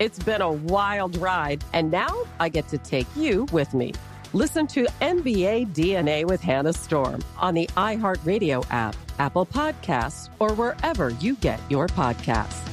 It's been a wild ride, and now I get to take you with me. Listen to NBA DNA with Hannah Storm on the iHeartRadio app, Apple Podcasts, or wherever you get your podcasts.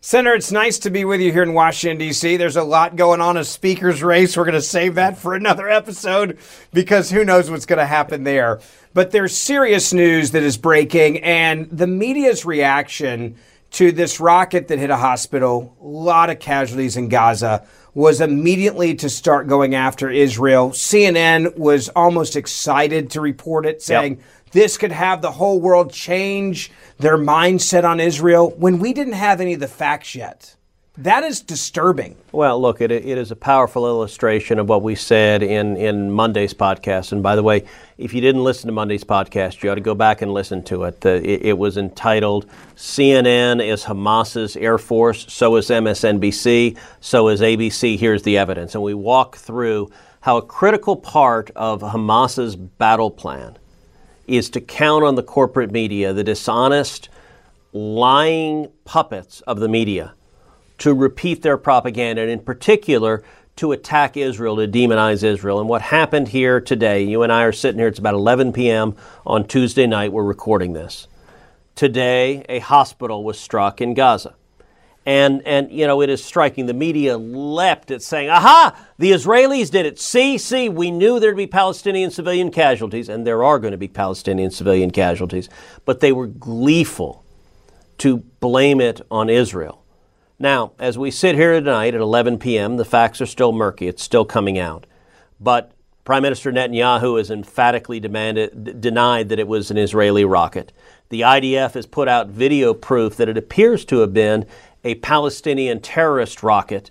Senator, it's nice to be with you here in Washington, D.C. There's a lot going on a speaker's race. We're going to save that for another episode because who knows what's going to happen there. But there's serious news that is breaking, and the media's reaction to this rocket that hit a hospital, a lot of casualties in Gaza, was immediately to start going after Israel. CNN was almost excited to report it, saying, yep this could have the whole world change their mindset on Israel when we didn't have any of the facts yet. That is disturbing. Well, look, it, it is a powerful illustration of what we said in, in Monday's podcast. And by the way, if you didn't listen to Monday's podcast, you ought to go back and listen to it. It, it was entitled CNN is Hamas's Air Force, so is MSNBC, so is ABC. Here's the evidence. And we walk through how a critical part of Hamas's battle plan is to count on the corporate media, the dishonest, lying puppets of the media, to repeat their propaganda, and in particular, to attack Israel, to demonize Israel. And what happened here today, you and I are sitting here, it's about 11 p.m. on Tuesday night, we're recording this. Today, a hospital was struck in Gaza. And, and, you know, it is striking. The media leapt at saying, aha, the Israelis did it. See, see, we knew there'd be Palestinian civilian casualties, and there are going to be Palestinian civilian casualties. But they were gleeful to blame it on Israel. Now, as we sit here tonight at 11 p.m., the facts are still murky. It's still coming out. But Prime Minister Netanyahu has emphatically demanded, d- denied that it was an Israeli rocket. The IDF has put out video proof that it appears to have been a Palestinian terrorist rocket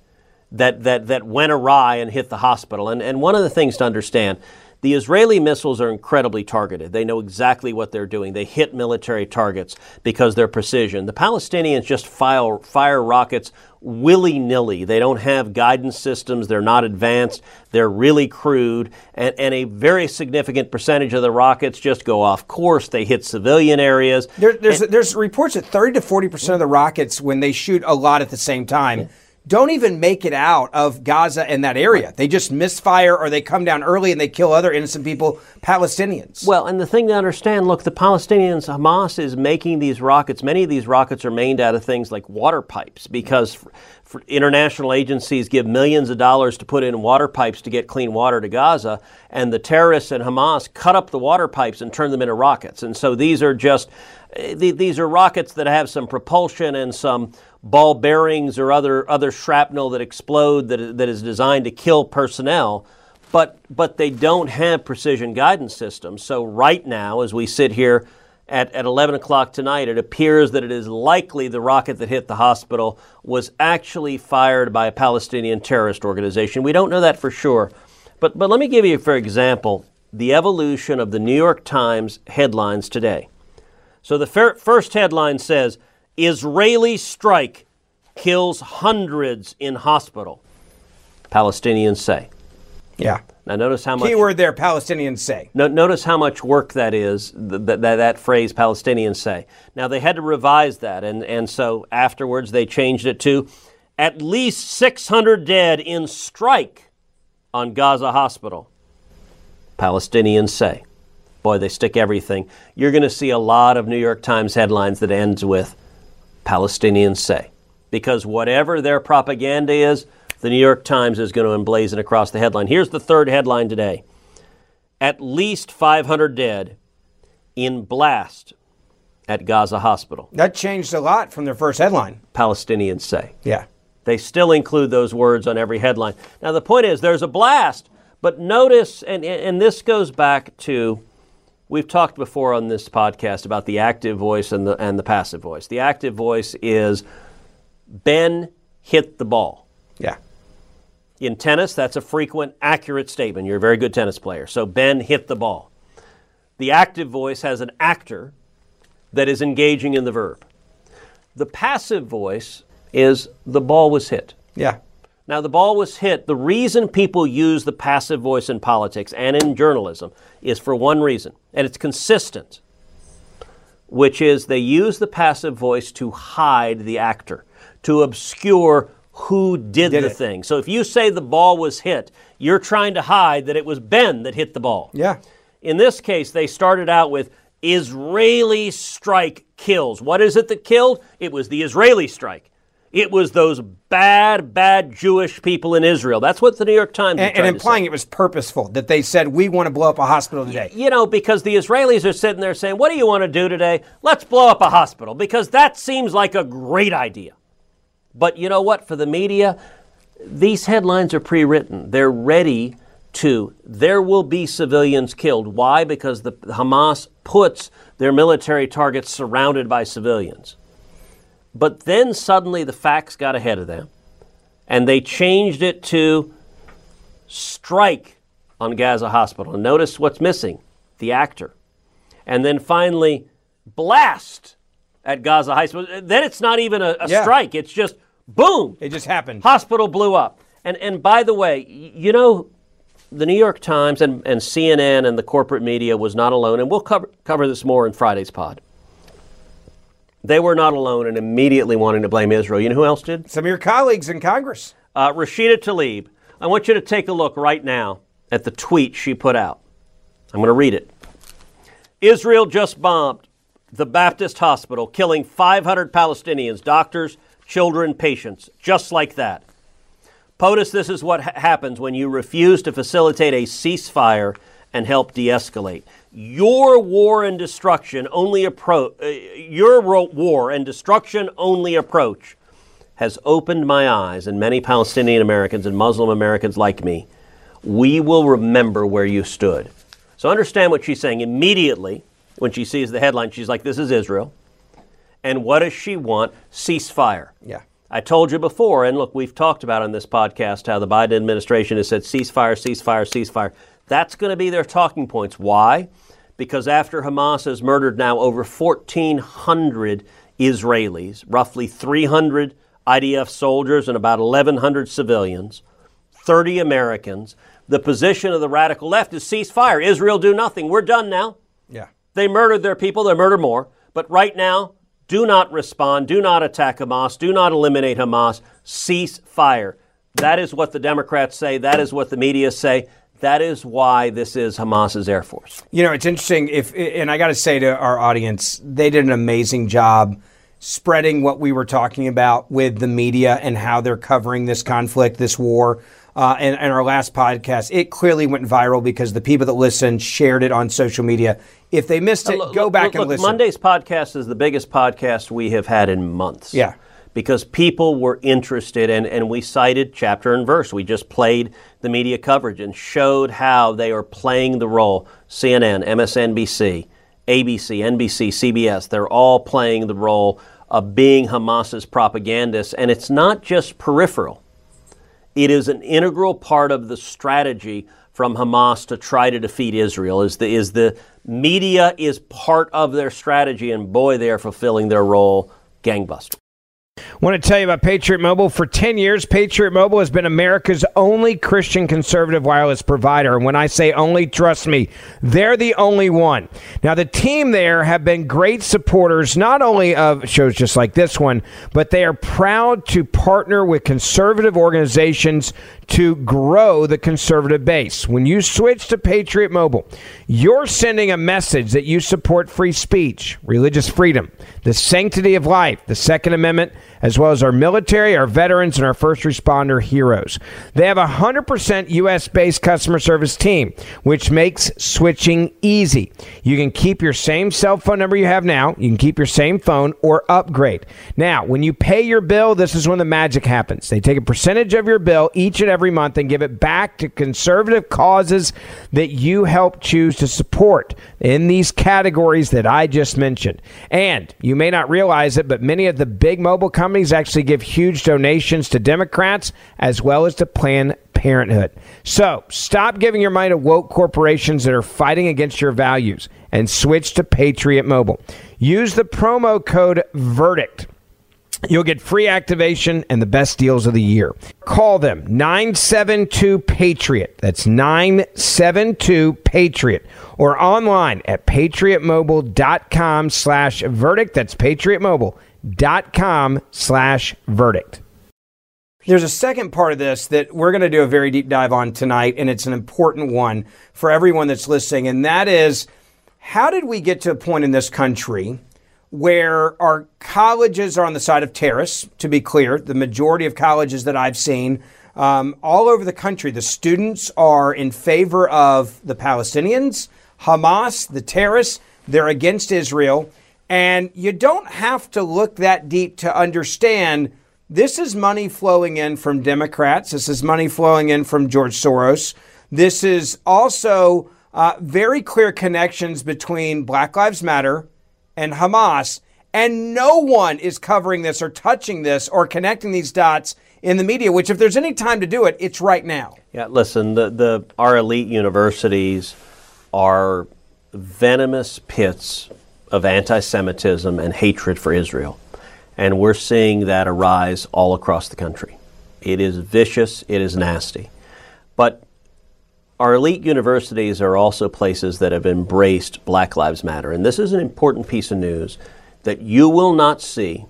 that, that, that went awry and hit the hospital. And, and one of the things to understand the Israeli missiles are incredibly targeted. They know exactly what they're doing. They hit military targets because they're precision. The Palestinians just fire, fire rockets willy nilly. They don't have guidance systems. They're not advanced. They're really crude. And, and a very significant percentage of the rockets just go off course. They hit civilian areas. There, there's, and, there's reports that 30 to 40% of the rockets, when they shoot a lot at the same time, yeah don't even make it out of Gaza and that area. They just misfire or they come down early and they kill other innocent people, Palestinians. Well, and the thing to understand look, the Palestinians, Hamas is making these rockets. Many of these rockets are made out of things like water pipes because international agencies give millions of dollars to put in water pipes to get clean water to Gaza, and the terrorists and Hamas cut up the water pipes and turn them into rockets. And so these are just eh, these are rockets that have some propulsion and some ball bearings or other other shrapnel that explode that, that is designed to kill personnel. But, but they don't have precision guidance systems. So, right now, as we sit here at, at 11 o'clock tonight, it appears that it is likely the rocket that hit the hospital was actually fired by a Palestinian terrorist organization. We don't know that for sure. But, but let me give you, for example, the evolution of the New York Times headlines today. So the fir- first headline says Israeli strike kills hundreds in hospital. Palestinians say. Yeah. Now notice how much keyword there. Palestinians say. No, notice how much work that is. That, that that phrase Palestinians say. Now they had to revise that, and and so afterwards they changed it to at least 600 dead in strike on Gaza hospital. Palestinians say. Boy, they stick everything. You're going to see a lot of New York Times headlines that ends with Palestinians say. because whatever their propaganda is, the New York Times is going to emblazon across the headline. Here's the third headline today At least 500 dead in blast at Gaza hospital, That changed a lot from their first headline. Palestinians say. Yeah. They still include those words on every headline. Now, the point is, there's a blast, but notice, and, and this goes back to, we've talked before on this podcast about the active voice and the, and the passive voice. The active voice is Ben hit the ball. Yeah. In tennis, that's a frequent, accurate statement. You're a very good tennis player. So Ben hit the ball. The active voice has an actor that is engaging in the verb. The passive voice is the ball was hit. Yeah. Now, the ball was hit. The reason people use the passive voice in politics and in journalism is for one reason, and it's consistent, which is they use the passive voice to hide the actor, to obscure who did, Did the it. thing. So if you say the ball was hit, you're trying to hide that it was Ben that hit the ball. Yeah. In this case, they started out with Israeli strike kills. What is it that killed? It was the Israeli strike. It was those bad, bad Jewish people in Israel. That's what the New York Times And, and implying it was purposeful that they said, we want to blow up a hospital today. You know, because the Israelis are sitting there saying, What do you want to do today? Let's blow up a hospital, because that seems like a great idea. But you know what? For the media, these headlines are pre written. They're ready to. There will be civilians killed. Why? Because the Hamas puts their military targets surrounded by civilians. But then suddenly the facts got ahead of them, and they changed it to strike on Gaza hospital. And notice what's missing the actor. And then finally, blast at Gaza hospital. Then it's not even a, a Yeah. strike, it's just boom. It just happened. Hospital blew up. And, and by the way, you know, the New York Times and, and CNN and the corporate media was not alone, and we'll cover, cover this more in Friday's pod. They were not alone in immediately wanting to blame Israel. You know who else did? Some of your colleagues in Congress. Uh, Rashida Tlaib, I want you to take a look right now at the tweet she put out. I'm going to read it. Israel just bombed the Baptist hospital, killing 500 Palestinians, doctors, children, patients, just like that. POTUS, this is what ha- happens when you refuse to facilitate a ceasefire and help de escalate. Your war and destruction only approach, uh, your war and destruction only approach has opened my eyes, and many Palestinian Americans and Muslim Americans like me, we will remember where you stood. So understand what she's saying. Immediately, when she sees the headline, she's like, This is Israel. And what does she want? Ceasefire. Yeah. I told you before, and look, we've talked about on this podcast how the Biden administration has said ceasefire, ceasefire, ceasefire. That's going to be their talking points. Why? Because after Hamas has murdered now over 1,400 Israelis, roughly 300 IDF soldiers, and about 1,100 civilians, 30 Americans, the position of the radical left is ceasefire. Israel do nothing. We're done now. Yeah. They murdered their people, they murder more. But right now, do not respond, do not attack Hamas, do not eliminate Hamas, cease fire. That is what the Democrats say, that is what the media say. That is why this is Hamas's Air Force. You know, it's interesting if and I got to say to our audience, they did an amazing job spreading what we were talking about with the media and how they're covering this conflict, this war. Uh, and, and our last podcast, it clearly went viral because the people that listened shared it on social media. If they missed it, Look- go back look, and look, listen. Monday's podcast is the biggest podcast we have had in months. Yeah. Because people were interested, and, and we cited chapter and verse. We just played the media coverage and showed how they are playing the role. CNN, MSNBC, ABC, NBC, CBS, they're all playing the role of being Hamas's propagandists. And it's not just peripheral, it is an integral part of the strategy from Hamas to try to defeat Israel. Is the is the media is part of their strategy, and boy, they are fulfilling their role gangbusters. Want to tell you about Patriot Mobile. For 10 years, Patriot Mobile has been America's only Christian conservative wireless provider. And when I say only, trust me, they're the only one. Now, the team there have been great supporters, not only of shows just like this one, but they are proud to partner with conservative organizations to grow the conservative base. When you switch to Patriot Mobile, you're sending a message that you support free speech, religious freedom, the sanctity of life, the Second Amendment, as well as our military, our veterans, and our first responder heroes. They have a 100% US based customer service team, which makes switching easy. You can keep your same cell phone number you have now, you can keep your same phone, or upgrade. Now, when you pay your bill, this is when the magic happens. They take a percentage of your bill each and every month and give it back to conservative causes that you help choose to support in these categories that I just mentioned. And you may not realize it, but many of the big mobile companies actually give huge donations to Democrats as well as to Planned Parenthood. So stop giving your money to woke corporations that are fighting against your values and switch to Patriot Mobile. Use the promo code VERDICT. You'll get free activation and the best deals of the year. Call them 972 Patriot. That's 972 Patriot. Or online at patriotmobile.com slash verdict. That's patriotmobile.com slash verdict. There's a second part of this that we're going to do a very deep dive on tonight, and it's an important one for everyone that's listening, and that is how did we get to a point in this country where our colleges are on the side of terrorists, to be clear, the majority of colleges that I've seen um, all over the country, the students are in favor of the Palestinians, Hamas, the terrorists, they're against Israel. And you don't have to look that deep to understand this is money flowing in from Democrats. This is money flowing in from George Soros. This is also uh, very clear connections between Black Lives Matter and Hamas. And no one is covering this or touching this or connecting these dots in the media, which, if there's any time to do it, it's right now. Yeah, listen, the, the, our elite universities are venomous pits of anti Semitism and hatred for Israel. And we're seeing that arise all across the country. It is vicious, it is nasty. But our elite universities are also places that have embraced Black Lives Matter. And this is an important piece of news that you will not see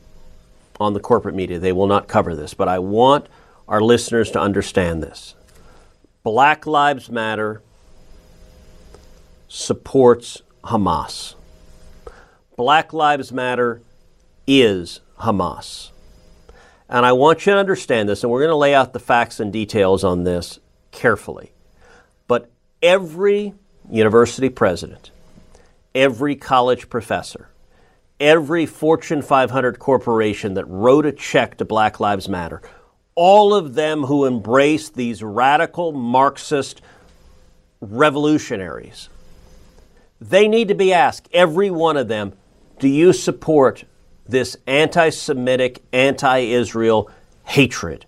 on the corporate media. They will not cover this. But I want our listeners to understand this. Black Lives Matter supports Hamas. Black Lives Matter is Hamas. And I want you to understand this, and we're going to lay out the facts and details on this carefully. But every university president, every college professor, every Fortune 500 corporation that wrote a check to Black Lives Matter, all of them who embraced these radical Marxist revolutionaries, they need to be asked, every one of them, do you support this anti Semitic, anti Israel hatred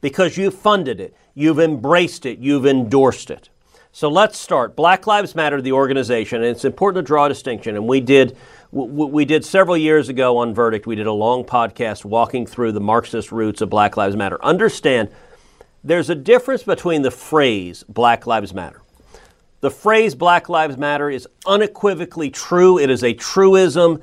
because you've funded it, you've embraced it, you've endorsed it. So let's start. Black Lives Matter, the organization, and it's important to draw a distinction. And we did, we did several years ago on Verdict, we did a long podcast walking through the Marxist roots of Black Lives Matter. Understand, there's a difference between the phrase Black Lives Matter. The phrase Black Lives Matter is unequivocally true. It is a truism.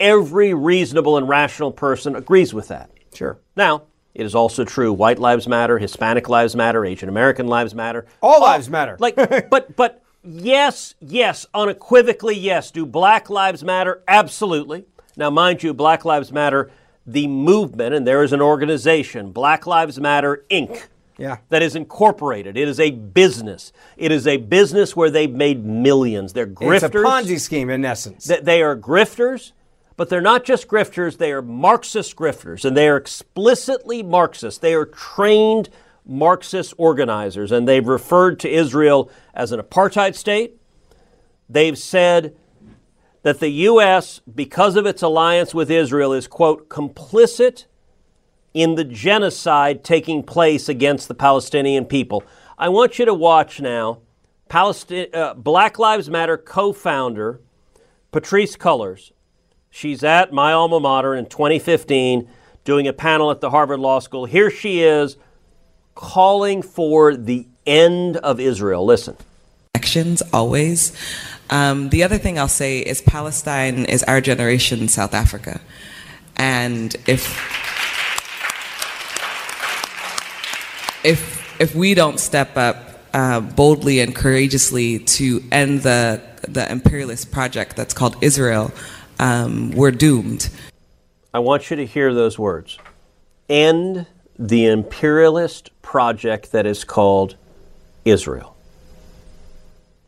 Every reasonable and rational person agrees with that. Sure. Now, it is also true white lives matter, Hispanic lives matter, Asian American lives matter. All lives matter. Like but but yes, yes, unequivocally yes. Do black lives matter? Absolutely. Now mind you, Black Lives Matter the movement and there is an organization, Black Lives Matter Inc. Yeah. That is incorporated. It is a business. It is a business where they've made millions. They're grifters. It's a Ponzi scheme in essence. They, they are grifters. But they're not just grifters, they are Marxist grifters, and they are explicitly Marxist. They are trained Marxist organizers, and they've referred to Israel as an apartheid state. They've said that the U.S., because of its alliance with Israel, is, quote, complicit in the genocide taking place against the Palestinian people. I want you to watch now Palestine, uh, Black Lives Matter co founder Patrisse Cullors She's at my alma mater in 2015 doing a panel at the Harvard Law School. Here she is calling for the end of Israel. Listen. Actions always. Um, the other thing I'll say is Palestine is our generation South Africa. And if if if we don't step up uh, boldly and courageously to end the the imperialist project that's called Israel, um, we're doomed. I want you to hear those words. end the imperialist project that is called Israel.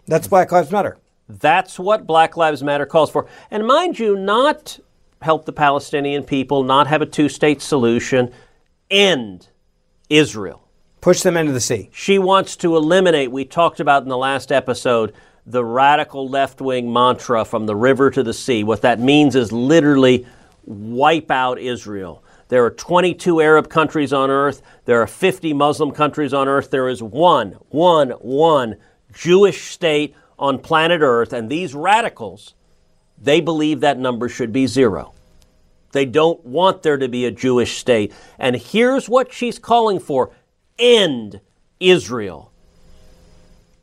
That's Black Lives Matter. That's what Black Lives Matter calls for. And mind you, not help the Palestinian people, not have a two state solution, end Israel. Push them into the sea. She wants to eliminate, we talked about in the last episode, the radical left wing mantra from the river to the sea. What that means is literally wipe out Israel. There are 22 Arab countries on earth. There are 50 Muslim countries on earth. There is one, one, one Jewish state on planet earth. And these radicals, they believe that number should be zero. They don't want there to be a Jewish state. And here's what she's calling for end Israel.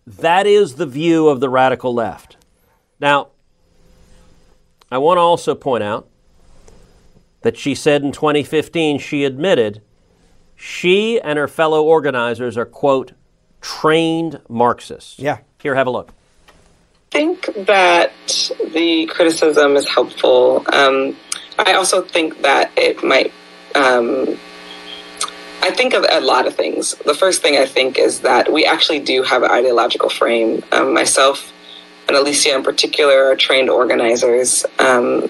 That is the view of the radical left. Now, I want to also point out that she said in 2015 she admitted she and her fellow organizers are, quote, trained Marxists. Yeah. Here, have a look. I think that the criticism is helpful. Um, I also think that it might. Um, I think of a lot of things. The first thing I think is that we actually do have an ideological frame. Um, myself and Alicia, in particular, are trained organizers. Um,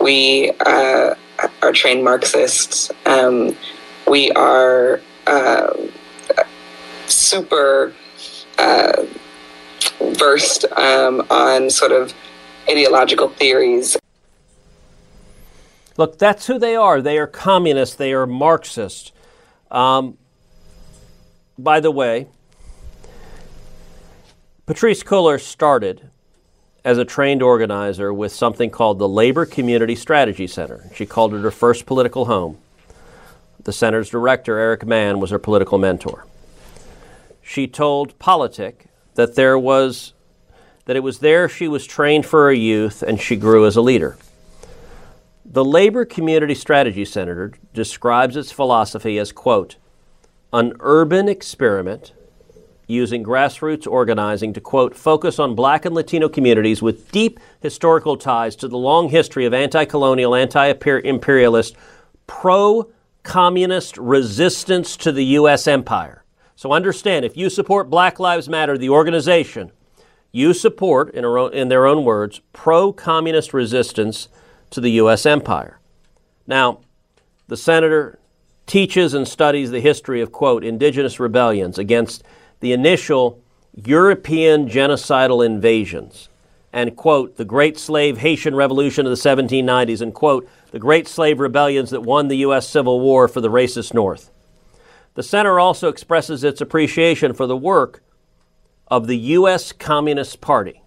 we uh, are trained Marxists. Um, we are uh, super uh, versed um, on sort of ideological theories. Look, that's who they are. They are communists, they are Marxists. Um, by the way, Patrisse Cullors started as a trained organizer with something called the Labor Community Strategy Center. She called it her first political home. The center's director, Eric Mann, was her political mentor. She told Politic that there was that it was there she was trained for her youth and she grew as a leader. The Labor Community Strategy Center describes its philosophy as quote, an urban experiment using grassroots organizing to, quote, focus on black and Latino communities with deep historical ties to the long history of anti colonial, anti imperialist, pro communist resistance to the U.S. empire. So understand if you support Black Lives Matter, the organization, you support, in, in their own words, pro communist resistance to the U.S. empire. Now, the senator teaches and studies the history of, quote, indigenous rebellions against the initial European genocidal invasions, and, quote, the Great Slave Haitian Revolution of the 1790s, and, quote, the Great Slave Rebellions that won the U.S. Civil War for the racist North. The Center also expresses its appreciation for the work of the U.S. Communist Party,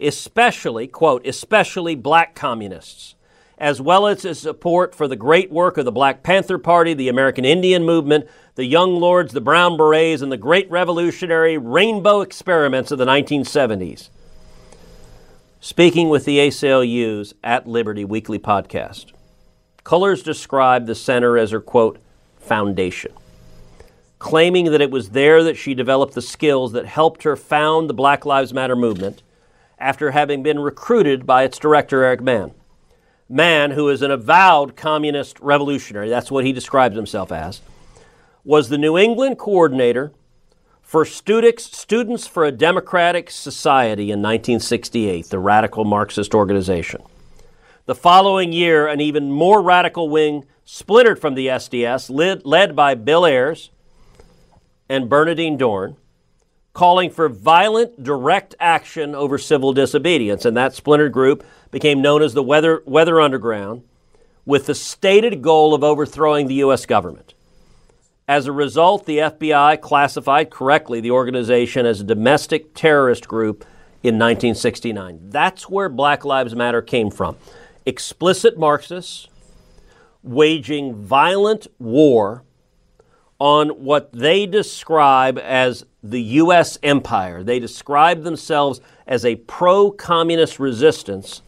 especially, quote, especially black communists, as well as its support for the great work of the Black Panther Party, the American Indian Movement, the Young Lords, the Brown Berets, and the great revolutionary rainbow experiments of the 1970s. Speaking with the ACLU's At Liberty weekly podcast, Cullors described the center as her, quote, foundation, claiming that it was there that she developed the skills that helped her found the Black Lives Matter movement after having been recruited by its director, Eric Mann. Mann, who is an avowed communist revolutionary, that's what he describes himself as, was the New England coordinator for Students, for a Democratic Society in 1968, the radical Marxist organization. The following year, an even more radical wing splintered from the SDS, led, by Bill Ayers and Bernardine Dohrn, calling for violent direct action over civil disobedience. And that splinter group became known as the Weather, Weather Underground, with the stated goal of overthrowing the U.S. government. As a result, the FBI classified correctly the organization as a domestic terrorist group in 1969. That's where Black Lives Matter came from. Explicit Marxists waging violent war on what they describe as the U.S. empire. They describe themselves as a pro communist resistance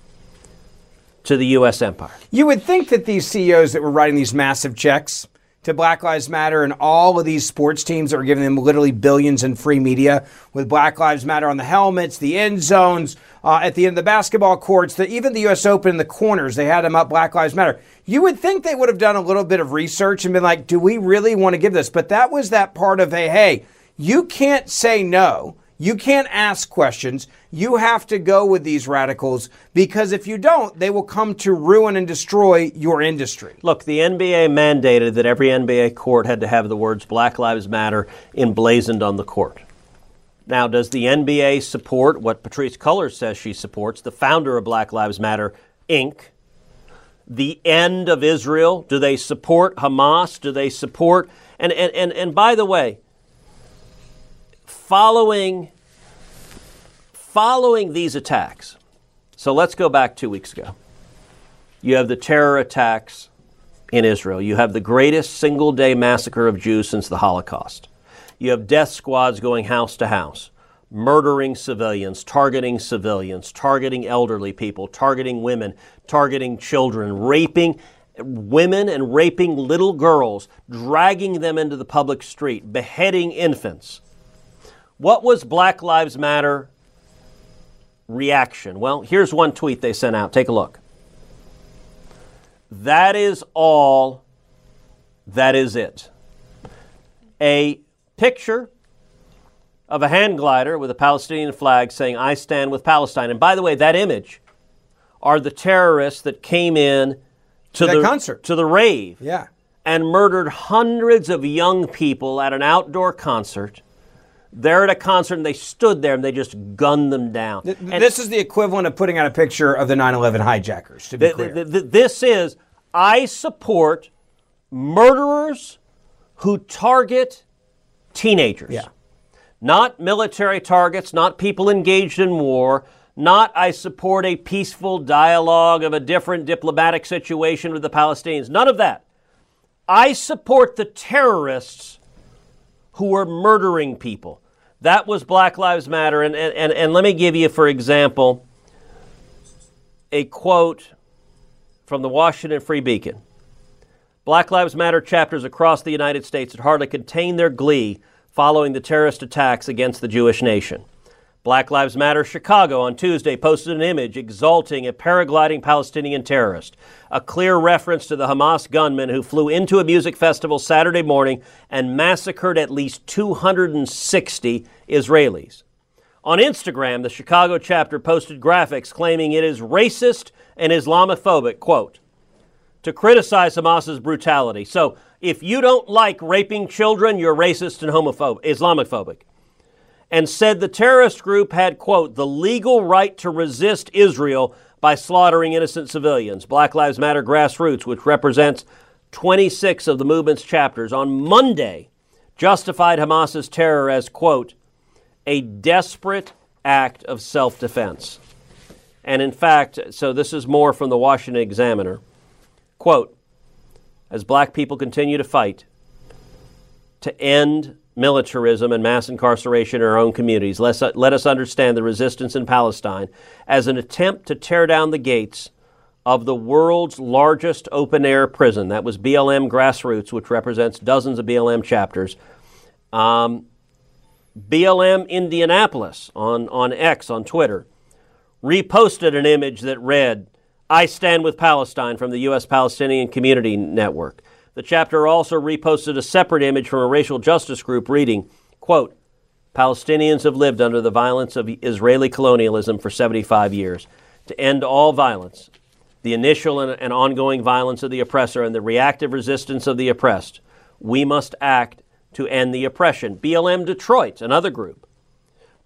to the U.S. empire. You would think that these CEOs that were writing these massive checks to Black Lives Matter and all of these sports teams that were giving them literally billions in free media with Black Lives Matter on the helmets, the end zones, uh, at the end of the basketball courts, the, even the U.S. Open in the corners, they had them up Black Lives Matter. You would think they would have done a little bit of research and been like, do we really want to give this? But that was that part of, hey, hey, you can't say no. You can't ask questions. You have to go with these radicals because if you don't, they will come to ruin and destroy your industry. Look, the NBA mandated that every NBA court had to have the words Black Lives Matter emblazoned on the court. Now, does the NBA support what Patrisse Cullors says she supports, the founder of Black Lives Matter, Inc., the end of Israel? Do they support Hamas? Do they support. And, and, and, and by the way, following following these attacks. So let's go back 2 weeks ago. You have the terror attacks in Israel. You have the greatest single day massacre of Jews since the Holocaust. You have death squads going house to house, murdering civilians, targeting civilians, targeting elderly people, targeting women, targeting children, raping women and raping little girls, dragging them into the public street, beheading infants. What was Black Lives Matter reaction? Well, here's one tweet they sent out. Take a look. That is all. That is it. A picture of a hand glider with a Palestinian flag saying, I stand with Palestine. And by the way, that image are the terrorists that came in to That the concert. to the rave Yeah. and murdered hundreds of young people at an outdoor concert. They're at a concert and they stood there and they just gunned them down. Th- And this is the equivalent of putting out a picture of the 9 11 hijackers, to be th- clear. th- th- this is, I support murderers who target teenagers. Yeah. Not military targets, not people engaged in war, not I support a peaceful dialogue of a different diplomatic situation with the Palestinians. None of that. I support the terrorists who are murdering people. That was Black Lives Matter. And, and, and, let me give you, for example, a quote from the Washington Free Beacon. Black Lives Matter chapters across the United States had hardly contained their glee following the terrorist attacks against the Jewish nation. Black Lives Matter Chicago on Tuesday posted an image exalting a paragliding Palestinian terrorist, a clear reference to the Hamas gunman who flew into a music festival Saturday morning and massacred at least 260 Israelis. On Instagram, the Chicago chapter posted graphics claiming it is racist and Islamophobic, quote, to criticize Hamas's brutality. So if you don't like raping children, you're racist and homophobic, Islamophobic. And said the terrorist group had, quote, the legal right to resist Israel by slaughtering innocent civilians. Black Lives Matter Grassroots, which represents 26 of the movement's chapters, on Monday justified Hamas's terror as, quote, a desperate act of self defense. And in fact, so this is more from the Washington Examiner. Quote, as black people continue to fight to end militarism and mass incarceration in our own communities, let's, let us understand the resistance in Palestine as an attempt to tear down the gates of the world's largest open air prison. That was BLM Grassroots, which represents dozens of BLM chapters. Um, BLM Indianapolis on, on X, on Twitter, reposted an image that read, I stand with Palestine from the U.S. Palestinian Community Network. The chapter also reposted a separate image from a racial justice group reading, quote, Palestinians have lived under the violence of Israeli colonialism for 75 years. To end all violence, the initial and, and ongoing violence of the oppressor and the reactive resistance of the oppressed, we must act to end the oppression. BLM Detroit, another group,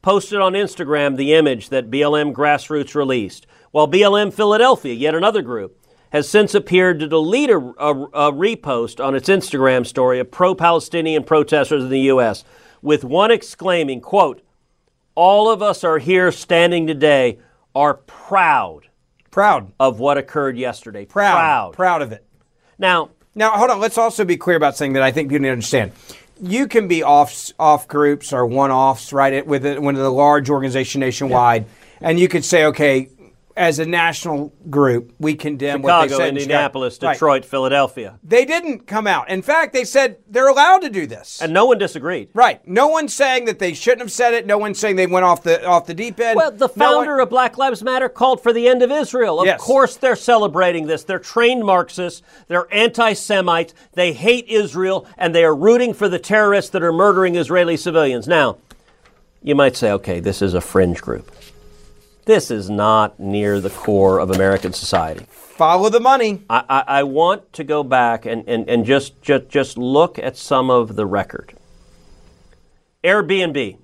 posted on Instagram the image that BLM Grassroots released, while BLM Philadelphia, yet another group, has since appeared to delete a, a, a repost on its Instagram story of pro-Palestinian protesters in the U.S., with one exclaiming, quote, all of us are here standing today are proud Proud. of what occurred yesterday. Proud. Proud. Proud of it. Now, Now, hold on. Let's also be clear about something that I think people need to understand. You can be off off groups or one offs, right? With it, with the large organization nationwide, and you could say, okay, as a national group, we condemn what they Chicago, said in Indianapolis, Chicago. Right. Detroit, Philadelphia. They didn't come out. In fact, they said they're allowed to do this. And no one disagreed. right. No one's saying that they shouldn't have said it. No one's saying they went off the off the deep end. Well, the No founder one- of Black Lives Matter called for the end of Israel. Of Yes. course, they're celebrating this. They're trained Marxists. They're anti Semites. They hate Israel, and they are rooting for the terrorists that are murdering Israeli civilians. Now, you might say, okay, this is a fringe group. This is not near the core of American society. follow the money. I, I, I want to go back and, and, and just, just, just look at some of the record. Airbnb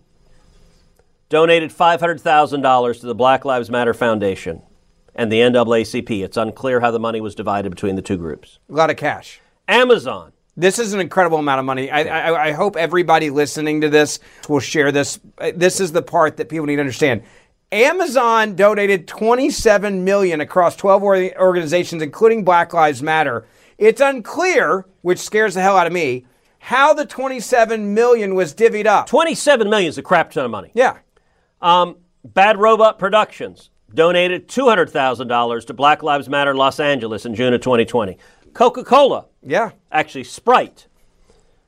donated $500,000 to the Black Lives Matter Foundation and the NAACP. It's unclear how the money was divided between the two groups. A lot of cash. Amazon, This is an incredible amount of money. I, I, I hope everybody listening to this will share this. Uh, This is the part that people need to understand. Amazon donated 27 million across 12 organizations, including Black Lives Matter. It's unclear, which scares the hell out of me, how the 27 million was divvied up. 27 million is a crap ton of money. Yeah, Um, Bad Robot Productions donated $200,000 to Black Lives Matter Los Angeles in June of 2020. Coca Cola yeah. actually Sprite,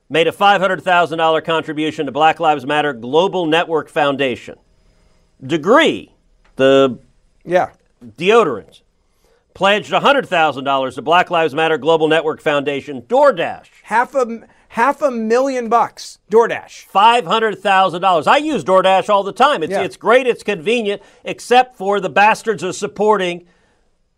made a $500,000 contribution to Black Lives Matter Global Network Foundation. Degree, the Yeah. deodorant, pledged $100,000 to Black Lives Matter Global Network Foundation. DoorDash, Half a half a million bucks. DoorDash. $500,000. I use DoorDash all the time. It's, Yeah. it's great, it's convenient, except for the bastards are supporting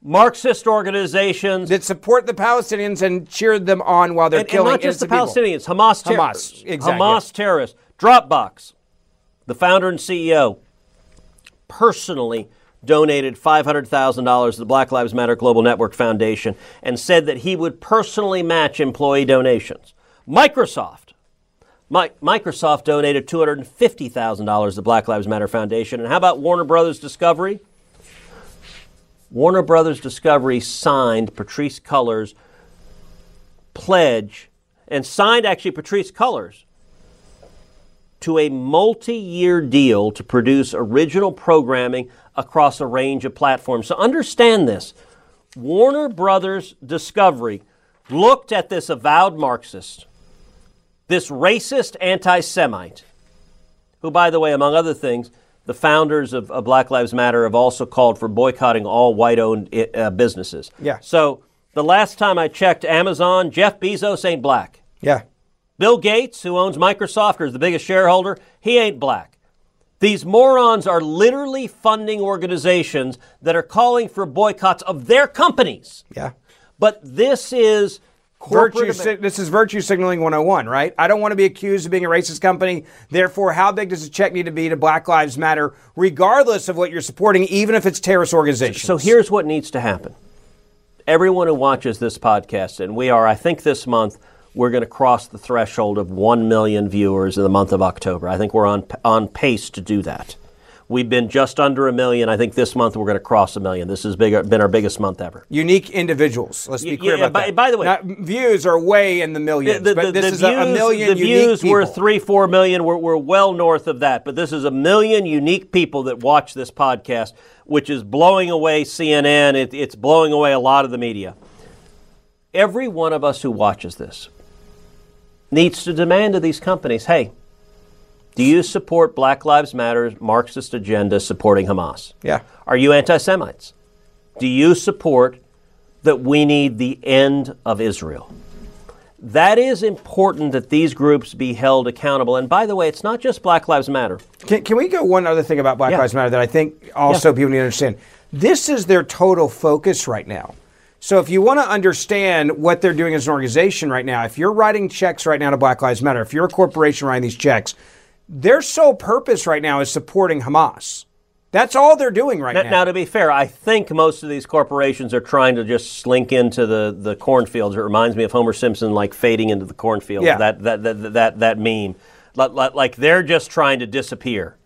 Marxist organizations. That support the Palestinians and cheered them on while they're and, and killing not just the innocent people. Palestinians, Hamas Hamas, terrorists. exactly. Hamas terrorists. Dropbox, the founder and CEO, personally donated $500,000 to the Black Lives Matter Global Network Foundation and said that he would personally match employee donations. Microsoft. Mi- Microsoft donated $250,000 to the Black Lives Matter Foundation. And how about Warner Brothers Discovery? Warner Brothers Discovery signed Patrisse Cullors' pledge and signed actually Patrisse Cullors to a multi year deal to produce original programming across a range of platforms. So understand this Warner Brothers Discovery looked at this avowed Marxist, this racist anti Semite, who, by the way, among other things, the founders of, of Black Lives Matter have also called for boycotting all white owned uh, businesses. Yeah. So the last time I checked Amazon, Jeff Bezos ain't black. Yeah. Bill Gates, who owns Microsoft or is the biggest shareholder, he ain't black. These morons are literally funding organizations that are calling for boycotts of their companies. Yeah. But this is Virtue, this is virtue signaling 101, right? I don't want to be accused of being a racist company. Therefore, how big does the check need to be to Black Lives Matter, regardless of what you're supporting, even if it's terrorist organizations? So here's what needs to happen. Everyone who watches this podcast, and we are, I think this month, we're going to cross the threshold of 1 million viewers in the month of October. I think we're on, on pace to do that. We've been just under a million. I think this month we're going to cross a million. This has big, been our biggest month ever. unique individuals. Let's be clear yeah, about by- that. by the way- Not- views are way in the millions, but this is a, a million the views people. were three, four million. We're, we're well north of that, but this is a million unique people that watch this podcast, which is blowing away CNN. It, it's blowing away a lot of the media. Every one of us who watches this needs to demand of these companies, hey, do you support Black Lives Matter's Marxist agenda supporting Hamas? Yeah. Are you anti Semites? Do you support that we need the end of Israel? That is important that these groups be held accountable. And by the way, it's not just Black Lives Matter. Can, can we go one other thing about Black Yeah. Lives Matter that I think also people need to understand? This is their total focus right now. So if you want to understand what they're doing as an organization right now, if you're writing checks right now to Black Lives Matter, if you're a corporation writing these checks, their sole purpose right now is supporting Hamas. That's all they're doing right Now, now. now, to be fair, I think most of these corporations are trying to just slink into the, the cornfields. It reminds me of Homer Simpson like fading into the cornfield. Yeah. That, that, that, that, that meme. Like, like, like they're just trying to disappear.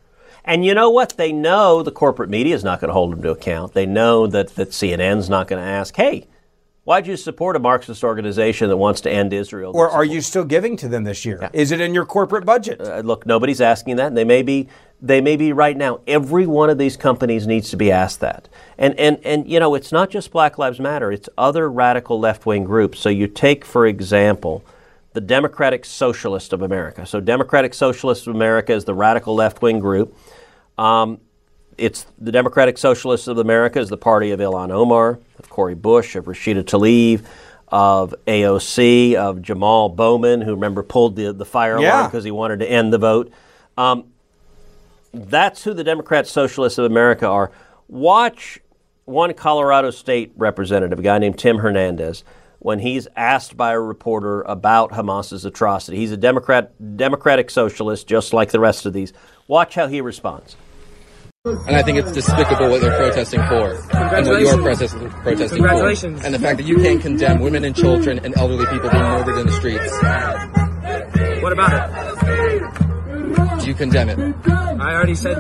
And you know what? They know the corporate media is not going to hold them to account. They know that, that CNN's not going to ask, hey, why'd you support a Marxist organization that wants to end Israel? or are you still giving to them this year? Is it in your corporate budget? Uh, look, nobody's asking that. and They may be They may be right now. Every one of these companies needs to be asked that. And, and, and you know, it's not just Black Lives Matter, it's other radical left wing groups. So you take, for example, the Democratic Socialist of America. So, Democratic Socialist of America is the radical left wing group. Um, it's the Democratic Socialists of America is the party of Ilhan Omar, of Cori Bush, of Rashida Tlaib, of AOC, of Jamal Bowman, who remember pulled the, the fire Yeah. alarm because he wanted to end the vote. Um, that's who the Democrat Socialists of America are. Watch one Colorado State representative, a guy named Tim Hernandez, when he's asked by a reporter about Hamas's atrocity. He's a Democrat, Democratic Socialist, just like the rest of these. Watch how he responds. And I think it's despicable what they're protesting for and what you're protest- protesting for. And the fact that you can't condemn women and children and elderly people being murdered in the streets. What about it? Do you condemn it? it? I already said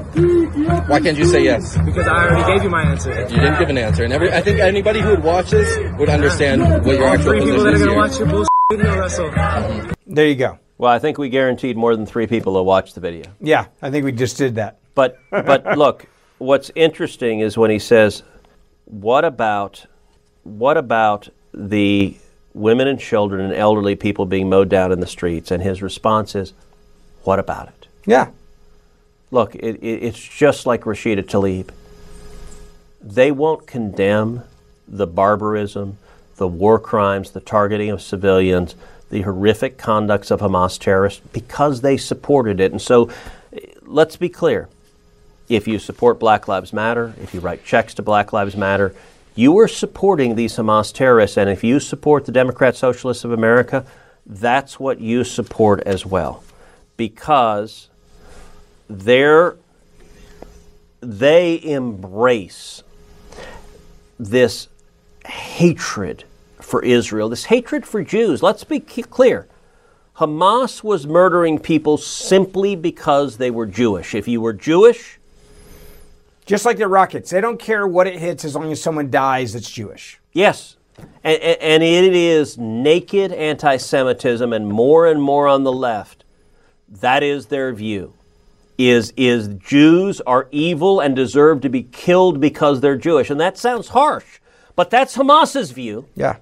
Why can't you say yes? because I already gave you my answer. You didn't give an answer. And every, I think anybody who would watch this would understand what your All actual three people position that are is gonna watch your bullshit video wrestle. Mm-hmm. There you go. Well, I think we guaranteed more than three people to watch the video. Yeah, I think we just did that. But but look, what's interesting is when he says, "What about what about the women and children and elderly people being mowed down in the streets?" And his response is, "What about it?" Yeah. Look, it, it, it's just like Rashida Tlaib. They won't condemn the barbarism, the war crimes, the targeting of civilians, the horrific conducts of Hamas terrorists because they supported it. And so let's be clear. If you support Black Lives Matter, if you write checks to Black Lives Matter, you are supporting these Hamas terrorists. And if you support the Democrat Socialists of America, that's what you support as well. Because they're, they embrace this hatred for Israel, this hatred for Jews. Let's be clear. Hamas was murdering people simply because they were Jewish. If you were Jewish, Just like the rockets, they don't care what it hits as long as someone dies that's Jewish. yes. And, and and it is naked anti Semitism, and more and more on the left. That is their view. Is, is Jews are evil and deserve to be killed because they're Jewish. And that sounds harsh, but that's Hamas's view. Yeah.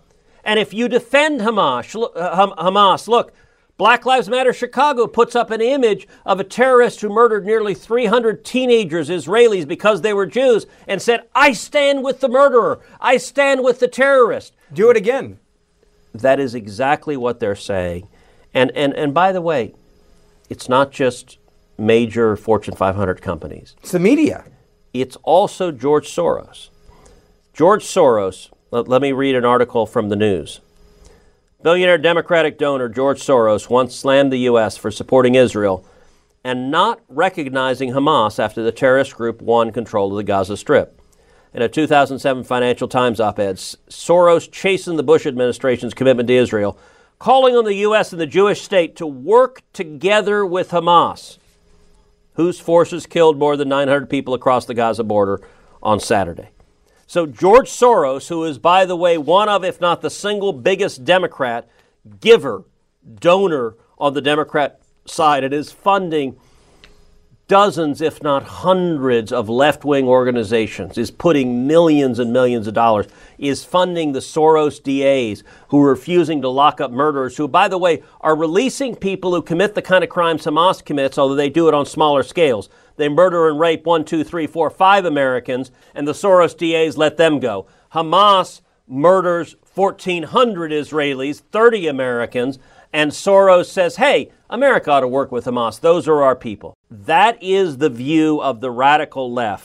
And if you defend Hamas, look, uh, Hamas, look, Black Lives Matter Chicago puts up an image of a terrorist who murdered nearly 300 teenagers, Israelis, because they were Jews, and said, I stand with the murderer. I stand with the terrorist. Do it again. That is exactly what they're saying. And, and, and by the way, it's not just major Fortune 500 companies. It's the media. It's also George Soros. George Soros, let, let me read an article from the news. Billionaire Democratic donor George Soros once slammed the U.S. for supporting Israel and not recognizing Hamas after the terrorist group won control of the Gaza Strip. In a 2007 Financial Times op ed, Soros chastened the Bush administration's commitment to Israel, calling on the U.S. and the Jewish state to work together with Hamas, whose forces killed more than 900 people across the Gaza border on Saturday. So, George Soros, who is, by the way, one of, if not the single biggest Democrat giver, donor on the Democrat side, and is funding dozens, if not hundreds, of left wing organizations, is putting millions and millions of dollars, is funding the Soros DAs who are refusing to lock up murderers, who, by the way, are releasing people who commit the kind of crimes Hamas commits, although they do it on smaller scales. They murder and rape one, two, three, four, five Americans, and the Soros DAs let them go. Hamas murders 1,400 Israelis, 30 Americans, and Soros says, hey, America ought to work with Hamas. Those are our people. That is the view of the radical left.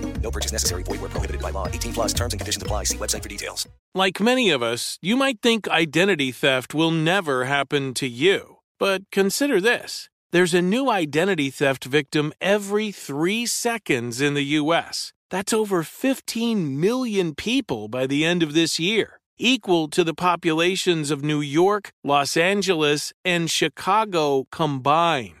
No purchase necessary. Void where prohibited by law. 18 plus terms and conditions apply. See website for details. Like many of us, you might think identity theft will never happen to you. But consider this there's a new identity theft victim every three seconds in the U.S., That's over 15 million people by the end of this year, equal to the populations of New York, Los Angeles, and Chicago combined.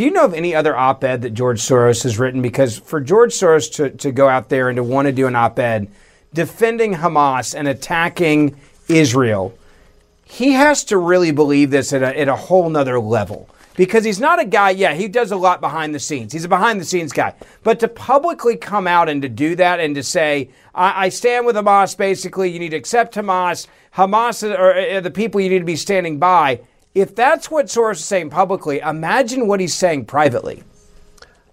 Do you know of any other op ed that George Soros has written? Because for George Soros to, to go out there and to want to do an op ed defending Hamas and attacking Israel, he has to really believe this at a, at a whole nother level. Because he's not a guy, yeah, he does a lot behind the scenes. He's a behind the scenes guy. But to publicly come out and to do that and to say, I, I stand with Hamas, basically, you need to accept Hamas, Hamas are the people you need to be standing by. If that's what Soros is saying publicly, imagine what he's saying privately.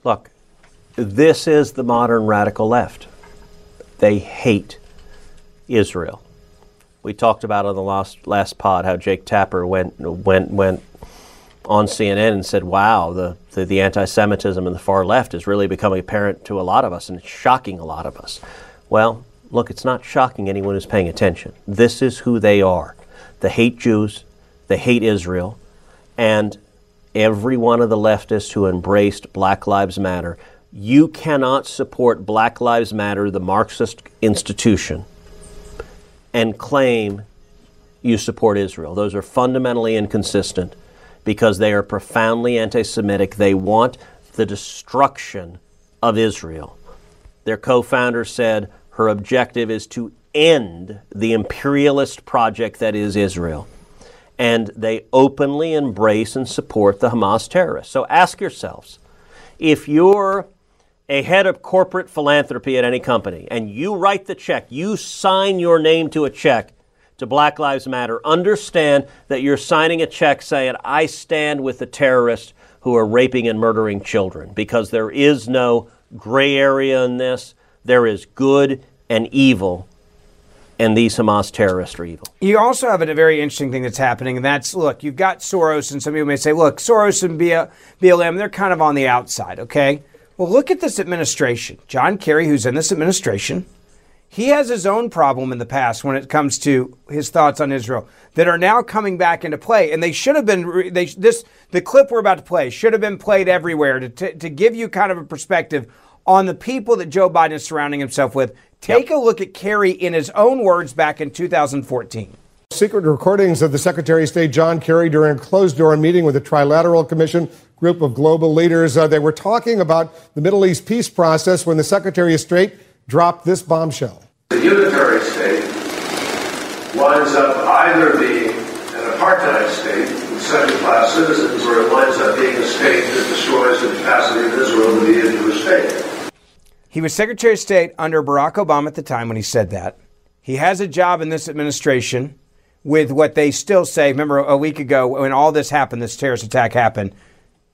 Look, this is the modern radical left. They hate Israel. We talked about on the last last pod how Jake Tapper went went went on CNN and said, "Wow, the the, the anti-Semitism in the far left is really becoming apparent to a lot of us, and it's shocking a lot of us." Well, look, it's not shocking anyone who's paying attention. This is who they are. They hate Jews. They hate Israel, and every one of the leftists who embraced Black Lives Matter. You cannot support Black Lives Matter, the Marxist institution, and claim you support Israel. Those are fundamentally inconsistent because they are profoundly anti Semitic. They want the destruction of Israel. Their co founder said her objective is to end the imperialist project that is Israel. And they openly embrace and support the Hamas terrorists. So ask yourselves if you're a head of corporate philanthropy at any company and you write the check, you sign your name to a check to Black Lives Matter, understand that you're signing a check saying, I stand with the terrorists who are raping and murdering children, because there is no gray area in this. There is good and evil, and these Hamas terrorists are evil. You also have a very interesting thing that's happening, and that's look, you've got Soros, and some people may say, look, Soros and BLM, they're kind of on the outside, okay? Well, look at this administration. John Kerry, who's in this administration, he has his own problem in the past when it comes to his thoughts on Israel that are now coming back into play, and they should have been. They this the clip we're about to play should have been played everywhere to to, to give you kind of a perspective on the people that Joe Biden is surrounding himself with. Take yep. a look at Kerry in his own words back in 2014. Secret recordings of the Secretary of State John Kerry during a closed door meeting with the Trilateral Commission group of global leaders. Uh, they were talking about the Middle East peace process when the Secretary of State dropped this bombshell. The unitary state winds up either being an apartheid state with second class citizens, or it winds up being a state that destroys the capacity of Israel to be a Jewish state. He was Secretary of State under Barack Obama at the time when he said that. He has a job in this administration with what they still say. Remember a week ago when all this happened, this terrorist attack happened,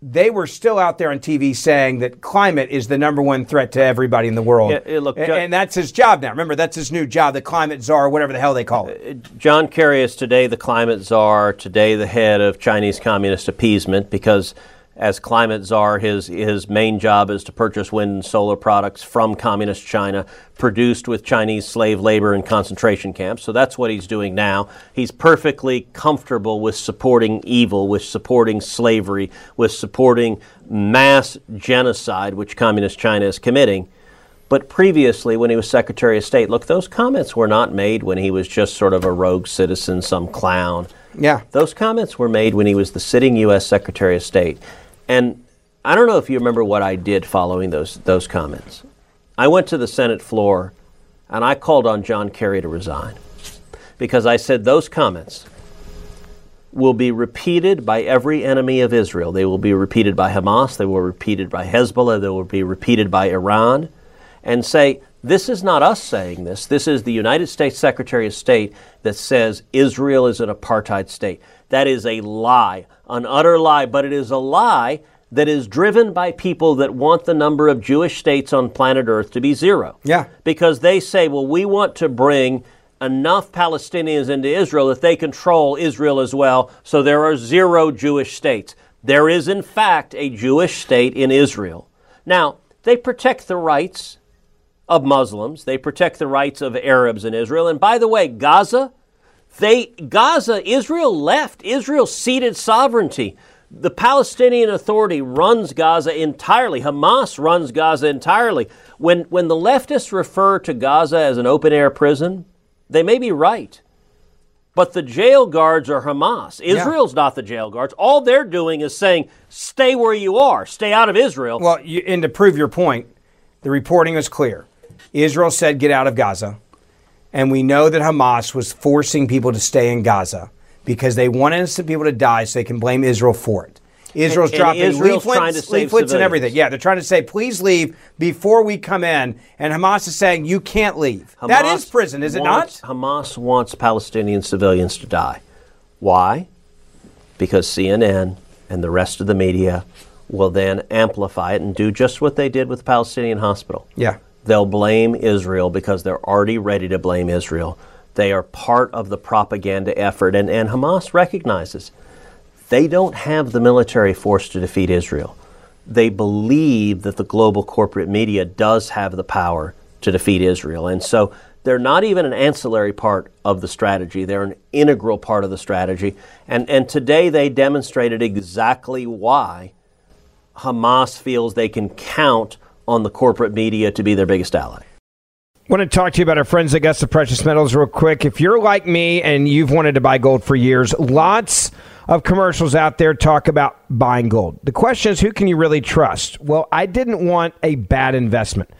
they were still out there on TV saying that climate is the number one threat to everybody in the world. Yeah, look, and, and, that's his job now. Remember, that's his new job, the climate czar, whatever the hell they call it. Uh, John Kerry is today the climate czar, today the head of Chinese communist appeasement because as climate czar, his, his main job is to purchase wind and solar products from communist China, produced with Chinese slave labor in concentration camps. So that's what he's doing now. He's perfectly comfortable with supporting evil, with supporting slavery, with supporting mass genocide, which communist China is committing. But previously, when he was Secretary of State, look, those comments were not made when he was just sort of a rogue citizen, some clown. Yeah. Those comments were made when he was the sitting U.S. Secretary of State. And I don't know if you remember what I did following those, those comments. I went to the Senate floor and I called on John Kerry to resign because I said those comments will be repeated by every enemy of Israel. They will be repeated by Hamas, they will be repeated by Hezbollah, they will be repeated by Iran, and say, this is not us saying this. This is the United States Secretary of State that says Israel is an apartheid state. That is a lie, an utter lie, but it is a lie that is driven by people that want the number of Jewish states on planet Earth to be zero. Yeah. Because they say, well, we want to bring enough Palestinians into Israel that they control Israel as well, so there are zero Jewish states. There is, in fact, a Jewish state in Israel. Now, they protect the rights of Muslims, they protect the rights of Arabs in Israel. And by the way, Gaza, they Gaza, Israel left. Israel ceded sovereignty. The Palestinian Authority runs Gaza entirely. Hamas runs Gaza entirely. When when the leftists refer to Gaza as an open air prison, they may be right. But the jail guards are Hamas. Israel's not the jail guards. All they're doing is saying, stay where you are, stay out of Israel. Well, you, and to prove your point, the reporting is clear. Israel said, get out of Gaza. And we know that Hamas was forcing people to stay in Gaza because they want innocent people to die so they can blame Israel for it. Israel's And- and dropping Israel's trying to leaflets, leaflets and everything. Yeah, they're trying to say, please leave before we come in. And Hamas is saying, you can't leave. that Hamas is prison, is it not? Hamas wants Palestinian civilians to die. Why? Because CNN and the rest of the media will then amplify it and do just what they did with the Palestinian hospital. Yeah. They'll blame Israel because they're already ready to blame Israel. They are part of the propaganda effort, and, and Hamas recognizes they don't have the military force to defeat Israel. They believe that the global corporate media does have the power to defeat Israel. And so they're not even an ancillary part of the strategy, they're an integral part of the strategy. And, and today they demonstrated exactly why Hamas feels they can count on the corporate media to be their biggest ally. I want to talk to you about our friends at Augusta Precious Metals real quick. If you're like me and you've wanted to buy gold for years, lots of commercials out there talk about buying gold. The question is, who can you really trust? Well, I didn't want a bad investment.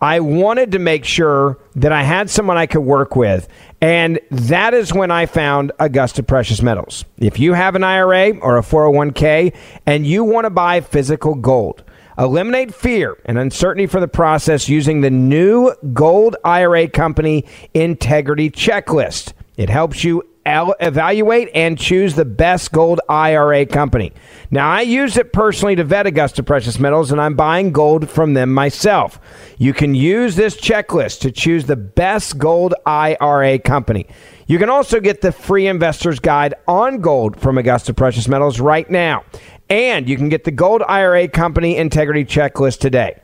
I wanted to make sure that I had someone I could work with. And that is when I found Augusta Precious Metals. If you have an IRA or a 401k and you want to buy physical gold, Eliminate fear and uncertainty from the process using the new Gold IRA Company Integrity Checklist. It helps you evaluate and choose the best gold IRA company. Now, I use it personally to vet Augusta Precious Metals, and I'm buying gold from them myself. You can use this checklist to choose the best gold IRA company. You can also get the free investor's guide on gold from Augusta Precious Metals right now. And you can get the Gold IRA Company Integrity Checklist today.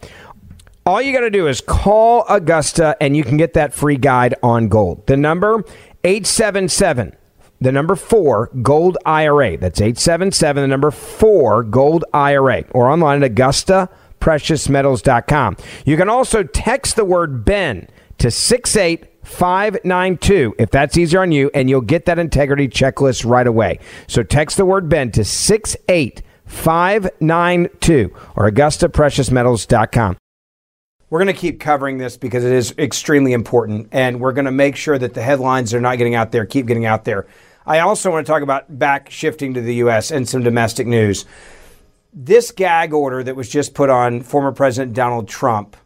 All you got to do is call Augusta and you can get that free guide on gold. The number 877 the number 4 Gold IRA. That's 877 the number 4 Gold IRA or online at augusta.preciousmetals.com. You can also text the word Ben to 68592 if that's easier on you and you'll get that integrity checklist right away. So text the word Ben to 68592 or augustapreciousmetals.com. We're going to keep covering this because it is extremely important, and we're going to make sure that the headlines are not getting out there, keep getting out there. I also want to talk about back shifting to the U.S. and some domestic news. This gag order that was just put on former President Donald Trump,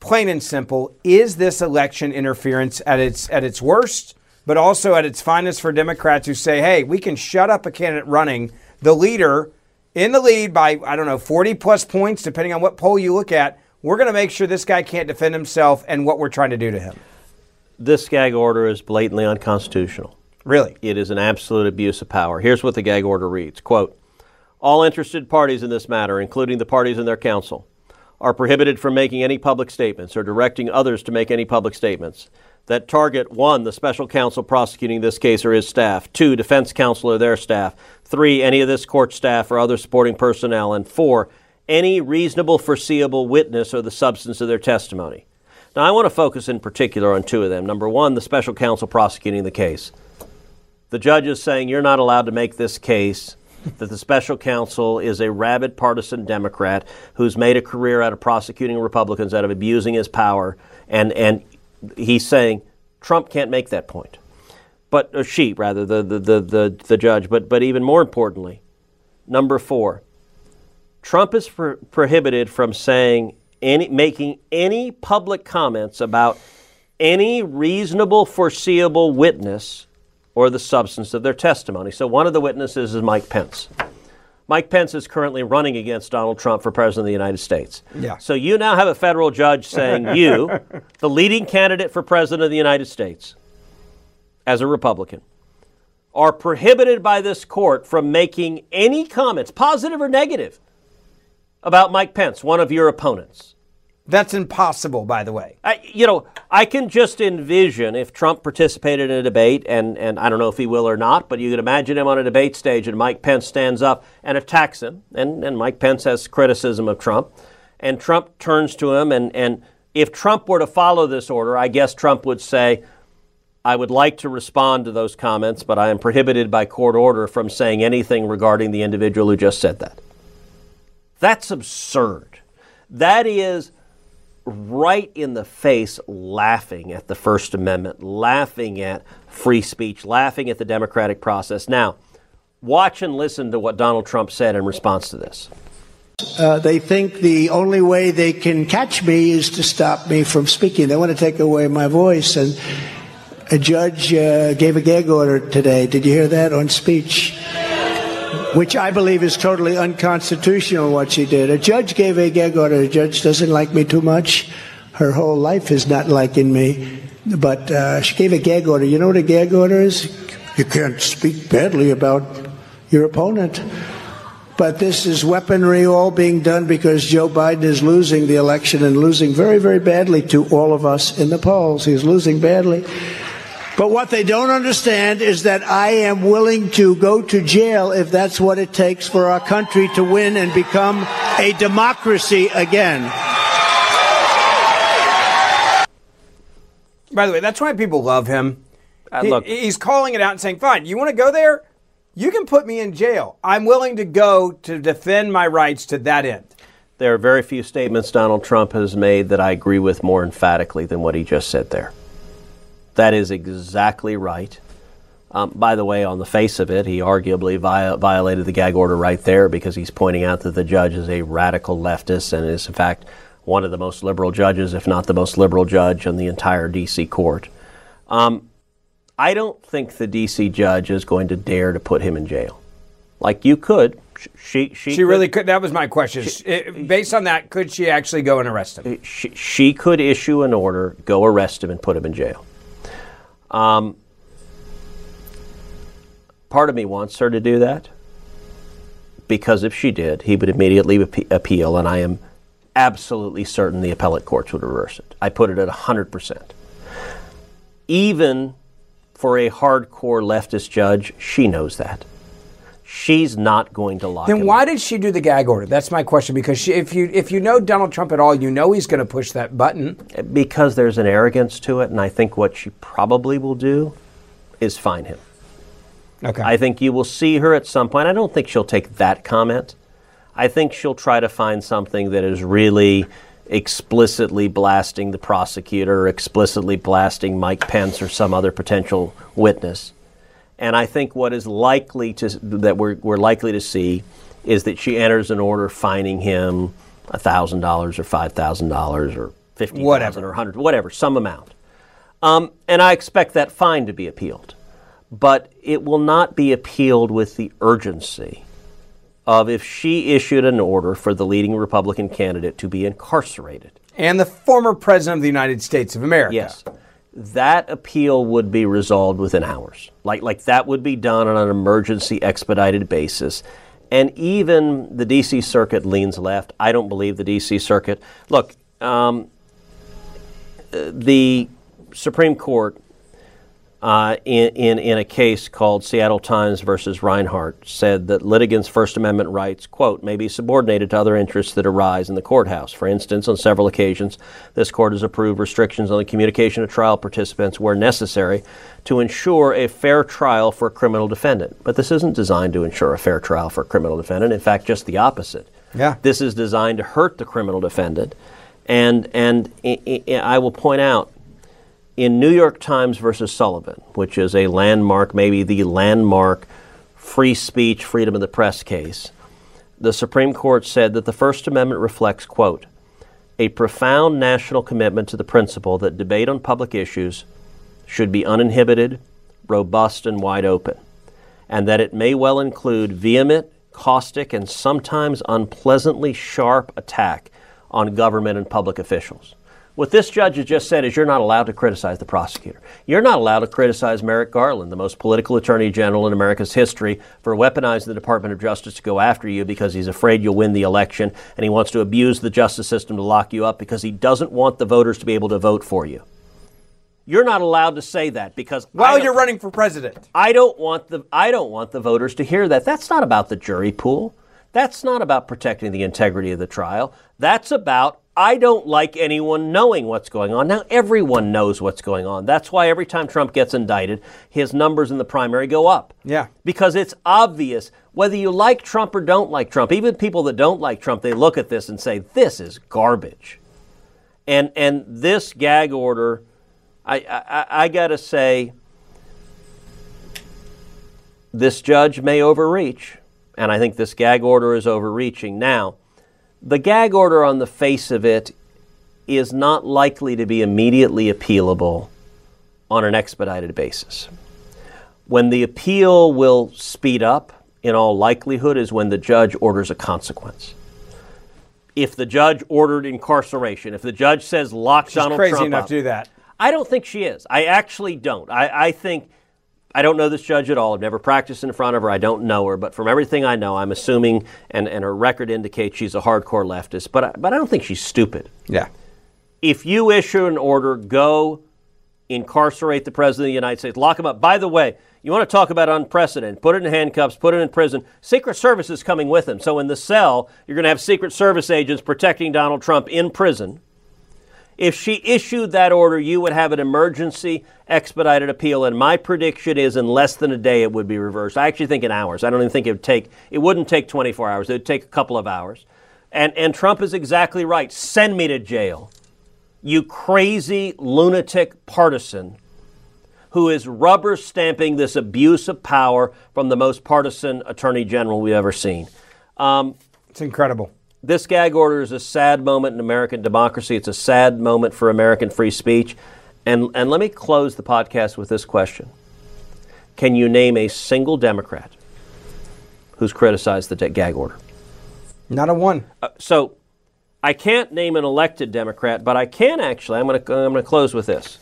plain and simple, is this election interference at its at its worst, but also at its finest for Democrats who say, "Hey, we can shut up a candidate running, the leader in the lead by I don't know 40 plus points, depending on what poll you look at." We're going to make sure this guy can't defend himself and what we're trying to do to him. This gag order is blatantly unconstitutional. Really? It is an absolute abuse of power. Here's what the gag order reads quote, All interested parties in this matter, including the parties and their counsel, are prohibited from making any public statements or directing others to make any public statements that target one, the special counsel prosecuting this case or his staff, two, defense counsel or their staff, three, any of this court staff or other supporting personnel, and four, any reasonable foreseeable witness or the substance of their testimony. Now, I want to focus in particular on two of them. Number one, the special counsel prosecuting the case. The judge is saying you're not allowed to make this case that the special counsel is a rabid partisan Democrat who's made a career out of prosecuting Republicans, out of abusing his power, and, and he's saying Trump can't make that point. but or she rather the the, the the the judge. But but even more importantly, number four, Trump is pro- prohibited from saying any making any public comments about any reasonable foreseeable witness or the substance of their testimony. So one of the witnesses is Mike Pence. Mike Pence is currently running against Donald Trump for president of the United States. Yeah. So you now have a federal judge saying you, the leading candidate for president of the United States, as a Republican, are prohibited by this court from making any comments, positive or negative, about Mike Pence, one of your opponents. That's impossible, by the way. I, you know, I can just envision if Trump participated in a debate, and, and I don't know if he will or not, but you can imagine him on a debate stage and Mike Pence stands up and attacks him, and, and Mike Pence has criticism of Trump, and Trump turns to him, and, and if Trump were to follow this order, I guess Trump would say, I would like to respond to those comments, but I am prohibited by court order from saying anything regarding the individual who just said that. That's absurd. That is right in the face laughing at the First Amendment, laughing at free speech, laughing at the democratic process. Now, watch and listen to what Donald Trump said in response to this. Uh, they think the only way they can catch me is to stop me from speaking. They want to take away my voice. And a judge uh, gave a gag order today. Did you hear that on speech? Which I believe is totally unconstitutional what she did. A judge gave a gag order. A judge doesn't like me too much. Her whole life is not liking me. But uh, she gave a gag order. You know what a gag order is? You can't speak badly about your opponent. But this is weaponry all being done because Joe Biden is losing the election and losing very, very badly to all of us in the polls. He's losing badly. But what they don't understand is that I am willing to go to jail if that's what it takes for our country to win and become a democracy again. By the way, that's why people love him. Uh, He- look- he's calling it out and saying, "Fine, you want to go there? You can put me in jail. I'm willing to go to defend my rights to that end." There are very few statements Donald Trump has made that I agree with more emphatically than what he just said there. That is exactly right. Um, by the way, on the face of it, he arguably vi- violated the gag order right there because he's pointing out that the judge is a radical leftist and is, in fact, one of the most liberal judges, if not the most liberal judge, in the entire D.C. court. Um, I don't think the D.C. judge is going to dare to put him in jail. Like you could. Sh- She, she, She really could. That was my question. It- based on that, could she actually go and arrest him? she, she could issue an order, go arrest him, and put him in jail. Um, part of me wants her to do that because if she did, he would immediately appe- appeal, and I am absolutely certain the appellate courts would reverse it. I put it at 100%. Even for a hardcore leftist judge, she knows that. She's not going to lock Then why did she do the gag order? That's my question. Because she, if you if you know Donald Trump at all, you know he's going to push that button. because there's an arrogance to it, and I think what she probably will do is fine him. Okay. I think you will see her at some point. I don't think she'll take that comment. I think she'll try to find something that is really explicitly blasting the prosecutor, or explicitly blasting Mike Pence or some other potential witness. And I think what is likely to that we're, we're likely to see is that she enters an order fining him thousand dollars or five thousand dollars or fifty Whatever. or hundred whatever some amount. Um, and I expect that fine to be appealed, but it will not be appealed with the urgency of if she issued an order for the leading Republican candidate to be incarcerated. And the former president of the United States of America. Yes. That appeal would be resolved within hours. Like, like that would be done on an emergency expedited basis. And even the D.C. Circuit leans left. I don't believe the D.C. Circuit. Look, um, uh, the Supreme Court uh, in, in, in a case called Seattle Times versus Rhinehart said that litigants' First Amendment rights, quote, may be subordinated to other interests that arise in the courthouse. For instance, on several occasions, this court has approved restrictions on the communication of trial participants where necessary to ensure a fair trial for a criminal defendant. But this isn't designed to ensure a fair trial for a criminal defendant. In fact, just the opposite. Yeah. This is designed to hurt the criminal defendant. And, and I- I I will point out in New York Times versus Sullivan, which is a landmark, maybe the landmark free speech, freedom of the press case, the Supreme Court said that the First Amendment reflects, quote, a profound national commitment to the principle that debate on public issues should be uninhibited, robust, and wide open, and that it may well include vehement, caustic, and sometimes unpleasantly sharp attack on government and public officials. What this judge has just said is you're not allowed to criticize the prosecutor. You're not allowed to criticize Merrick Garland, the most political attorney general in America's history, for weaponizing the Department of Justice to go after you because he's afraid you'll win the election and he wants to abuse the justice system to lock you up because he doesn't want the voters to be able to vote for you. You're not allowed to say that because While you're running for president. I don't want the I don't want the voters to hear that. That's not about the jury pool. That's not about protecting the integrity of the trial. That's about I don't like anyone knowing what's going on. Now everyone knows what's going on. That's why every time Trump gets indicted, his numbers in the primary go up. Yeah. Because it's obvious whether you like Trump or don't like Trump. Even people that don't like Trump, they look at this and say this is garbage. And and this gag order I, I, I got to say, this judge may overreach, and I think this gag order is overreaching. Now, the gag order on the face of it is not likely to be immediately appealable on an expedited basis. When the appeal will speed up, in all likelihood, is when the judge orders a consequence. If the judge ordered incarceration, if the judge says lock She's Donald crazy Trump enough up, to do that. I don't think she is. I actually don't. I, I think I don't know this judge at all. I've never practiced in front of her. I don't know her, but from everything I know, I'm assuming, and, and her record indicates she's a hardcore leftist. But I, but I don't think she's stupid. Yeah. If you issue an order, go incarcerate the president of the United States, lock him up. By the way, you want to talk about unprecedented? Put it in handcuffs, put it in prison. Secret Service is coming with him. So in the cell, you're going to have Secret Service agents protecting Donald Trump in prison. If she issued that order, you would have an emergency expedited appeal, and my prediction is in less than a day it would be reversed. I actually think in hours. I don't even think it would take. It wouldn't take 24 hours. It would take a couple of hours. And and Trump is exactly right. Send me to jail, you crazy lunatic partisan who is rubber stamping this abuse of power from the most partisan attorney general we've ever seen. Um, it's incredible. This gag order is a sad moment in American democracy. It's a sad moment for American free speech. And, and let me close the podcast with this question Can you name a single Democrat who's criticized the gag order? Not a one. Uh, so I can't name an elected Democrat, but I can actually, I'm going to I'm going to close with this.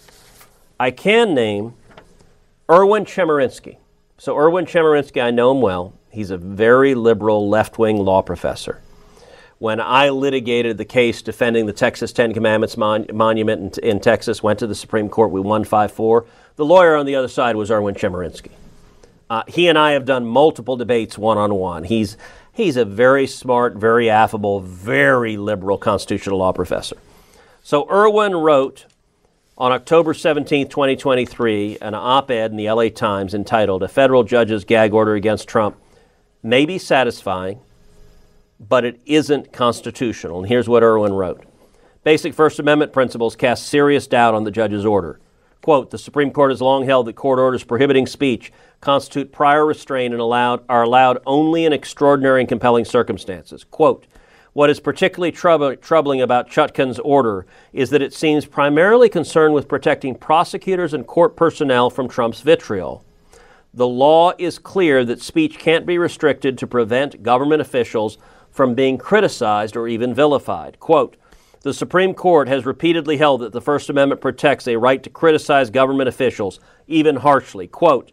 I can name Erwin Chemerinsky. So, Erwin Chemerinsky, I know him well. He's a very liberal left wing law professor. When I litigated the case defending the Texas Ten Commandments mon- monument in, in, Texas, went to the Supreme Court, we won 5 4. The lawyer on the other side was Erwin Chemerinsky. Uh, he and I have done multiple debates one on one. He's he's a very smart, very affable, very liberal constitutional law professor. So Erwin wrote on October 17, 2023, an op ed in the LA Times entitled A Federal Judge's Gag Order Against Trump May Be Satisfying, but it isn't constitutional. And here's what Erwin wrote Basic First Amendment principles cast serious doubt on the judge's order. Quote, the Supreme Court has long held that court orders prohibiting speech constitute prior restraint and allowed, are allowed only in extraordinary and compelling circumstances. Quote, what is particularly troub- troubling about Chutkan's order is that it seems primarily concerned with protecting prosecutors and court personnel from Trump's vitriol. The law is clear that speech can't be restricted to prevent government officials from being criticized or even vilified. Quote, the Supreme Court has repeatedly held that the First Amendment protects a right to criticize government officials, even harshly. Quote,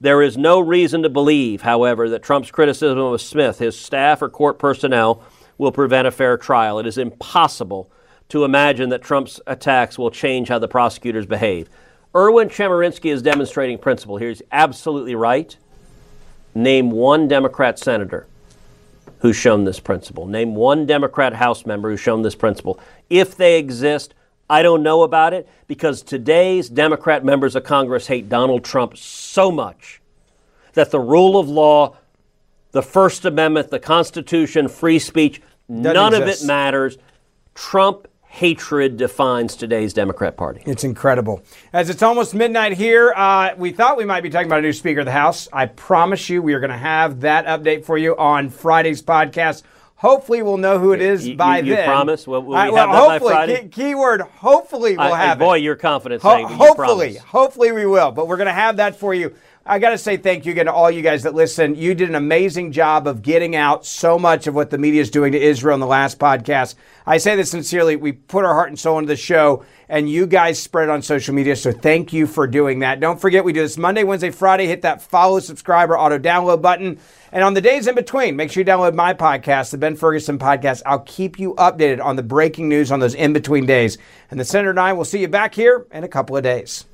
there is no reason to believe, however, that Trump's criticism of Smith, his staff, or court personnel will prevent a fair trial. It is impossible to imagine that Trump's attacks will change how the prosecutors behave. Erwin Chemerinsky is demonstrating principle here. He's absolutely right. Name one Democrat senator who's shown this principle. Name one Democrat House member who's shown this principle. If they exist, I don't know about it because today's Democrat members of Congress hate Donald Trump so much that the rule of law, the First Amendment, the Constitution, free speech, Doesn't none of it matters. Trump hatred defines today's Democrat Party. It's incredible. As it's almost midnight here, uh, we thought we might be talking about a new Speaker of the House. I promise you, we are going to have that update for you on Friday's podcast. Hopefully, we'll know who it is You- by you- you then. promise? Will- will we I- have well, that by hopefully, Friday? key- keyword. Hopefully, we'll I- have boy, it. you're confident Ho- saying, but you hopefully, hopefully we will. But we're going to have that for you. I got to say thank you again to all you guys that listen. You did an amazing job of getting out so much of what the media is doing to Israel in the last podcast. I say this sincerely. We put our heart and soul into the show, and you guys spread it on social media. So thank you for doing that. Don't forget, we do this Monday, Wednesday, Friday. Hit that follow, subscribe, or auto download button. And on the days in between, make sure you download my podcast, the Ben Ferguson podcast. I'll keep you updated on the breaking news on those in between days. And the Senator and I will see you back here in a couple of days.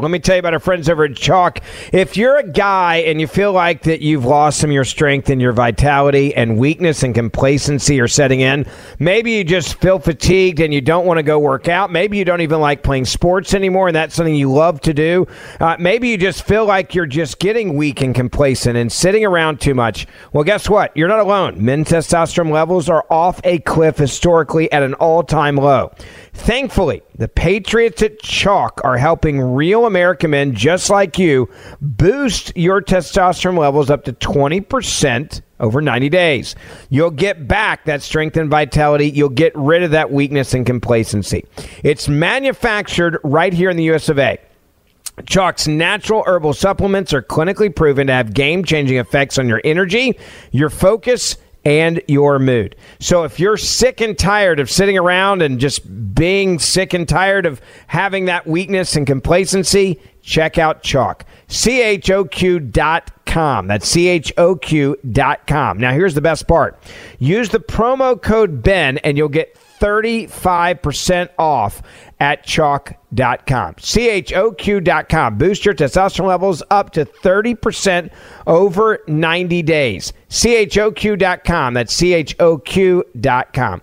Let me tell you about our friends over at CHOQ. If you're a guy and you feel like that you've lost some of your strength and your vitality and weakness and complacency are setting in, maybe you just feel fatigued and you don't want to go work out. Maybe you don't even like playing sports anymore and that's something you love to do. Uh, maybe you just feel like you're just getting weak and complacent and sitting around too much. Well, guess what? You're not alone. Men's testosterone levels are off a cliff historically at an all time low. Thankfully, the Patriots at CHOQ are helping real American men just like you boost your testosterone levels up to 20% over 90 days. You'll get back that strength and vitality. You'll get rid of that weakness and complacency. It's manufactured right here in the US of A. CHOQ's natural herbal supplements are clinically proven to have game changing effects on your energy, your focus, and your mood. So if you're sick and tired of sitting around and just being sick and tired of having that weakness and complacency, check out Chalk. CHOQ dot com. That's CHOQ dot com. Now here's the best part. Use the promo code Ben and you'll get 35% off at chalk.com. CHOQ.com. Boost your testosterone levels up to 30% over 90 days. CHOQ.com. That's CHOQ.com.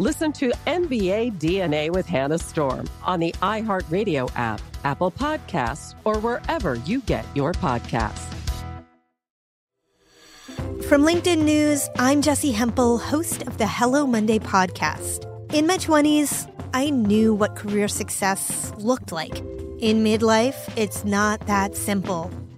Listen to NBA DNA with Hannah Storm on the iHeartRadio app, Apple Podcasts, or wherever you get your podcasts. From LinkedIn News, I'm Jessi Hempel, host of the Hello Monday podcast. In my 20s, I knew what career success looked like. In midlife, it's not that simple.